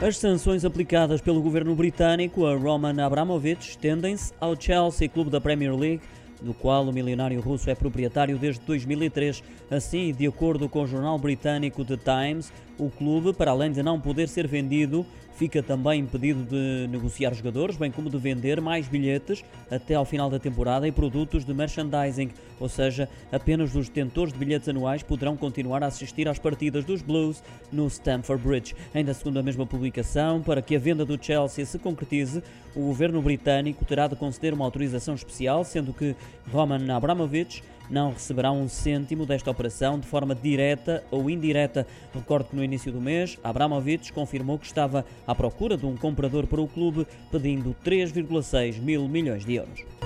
As sanções aplicadas pelo governo britânico a Roman Abramovich estendem-se ao Chelsea, clube da Premier League, do qual o milionário russo é proprietário desde 2003. Assim, de acordo com o jornal britânico The Times, o clube, para além de não poder ser vendido, fica também impedido de negociar jogadores, bem como de vender mais bilhetes até ao final da temporada e produtos de merchandising, ou seja, apenas os detentores de bilhetes anuais poderão continuar a assistir às partidas dos Blues no Stamford Bridge. Ainda segundo a mesma publicação, para que a venda do Chelsea se concretize, o governo britânico terá de conceder uma autorização especial, sendo que Roman Abramovich não receberá um cêntimo desta operação de forma direta ou indireta. Recordo que no início do mês, Abramovich confirmou que estava à procura de um comprador para o clube, pedindo 3,6 mil milhões de euros.